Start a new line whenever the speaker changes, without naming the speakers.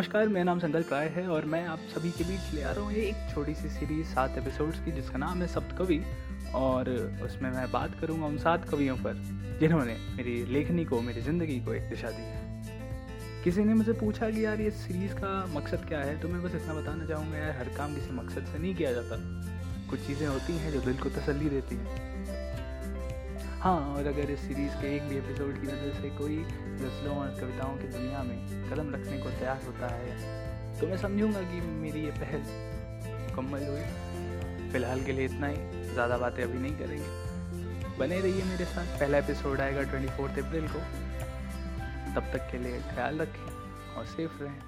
नमस्कार, मेरा नाम संकल्प राय है और मैं आप सभी के बीच ले आ रहा हूँ एक छोटी सी सीरीज़ सात एपिसोड्स की, जिसका नाम है सप्त कवि और उसमें मैं बात करूँगा उन सात कवियों पर, जिन्होंने मेरी लेखनी को, मेरी ज़िंदगी को एक दिशा दी है। किसी ने मुझे पूछा कि यार, ये सीरीज़ का मकसद क्या है? तो मैं बस इतना बताना चाहूँगा, यार, हर काम किसी मकसद से नहीं किया जाता। कुछ चीज़ें होती हैं जो दिल को तसल्ली देती हैं। हाँ और अगर इस सीरीज़ के एक भी एपिसोड की वजह से कोई गज़लों और कविताओं की दुनिया में कदम रखने को तैयार होता है तो मैं समझूँगा कि मेरी ये पहल मुकम्मल हुई। फ़िलहाल के लिए इतना ही। ज़्यादा बातें अभी नहीं करेंगे। बने रहिए मेरे साथ। पहला एपिसोड आएगा ट्वेंटी फोर्थ अप्रैल को। तब तक के लिए ख्याल रखें और सेफ़ रहें।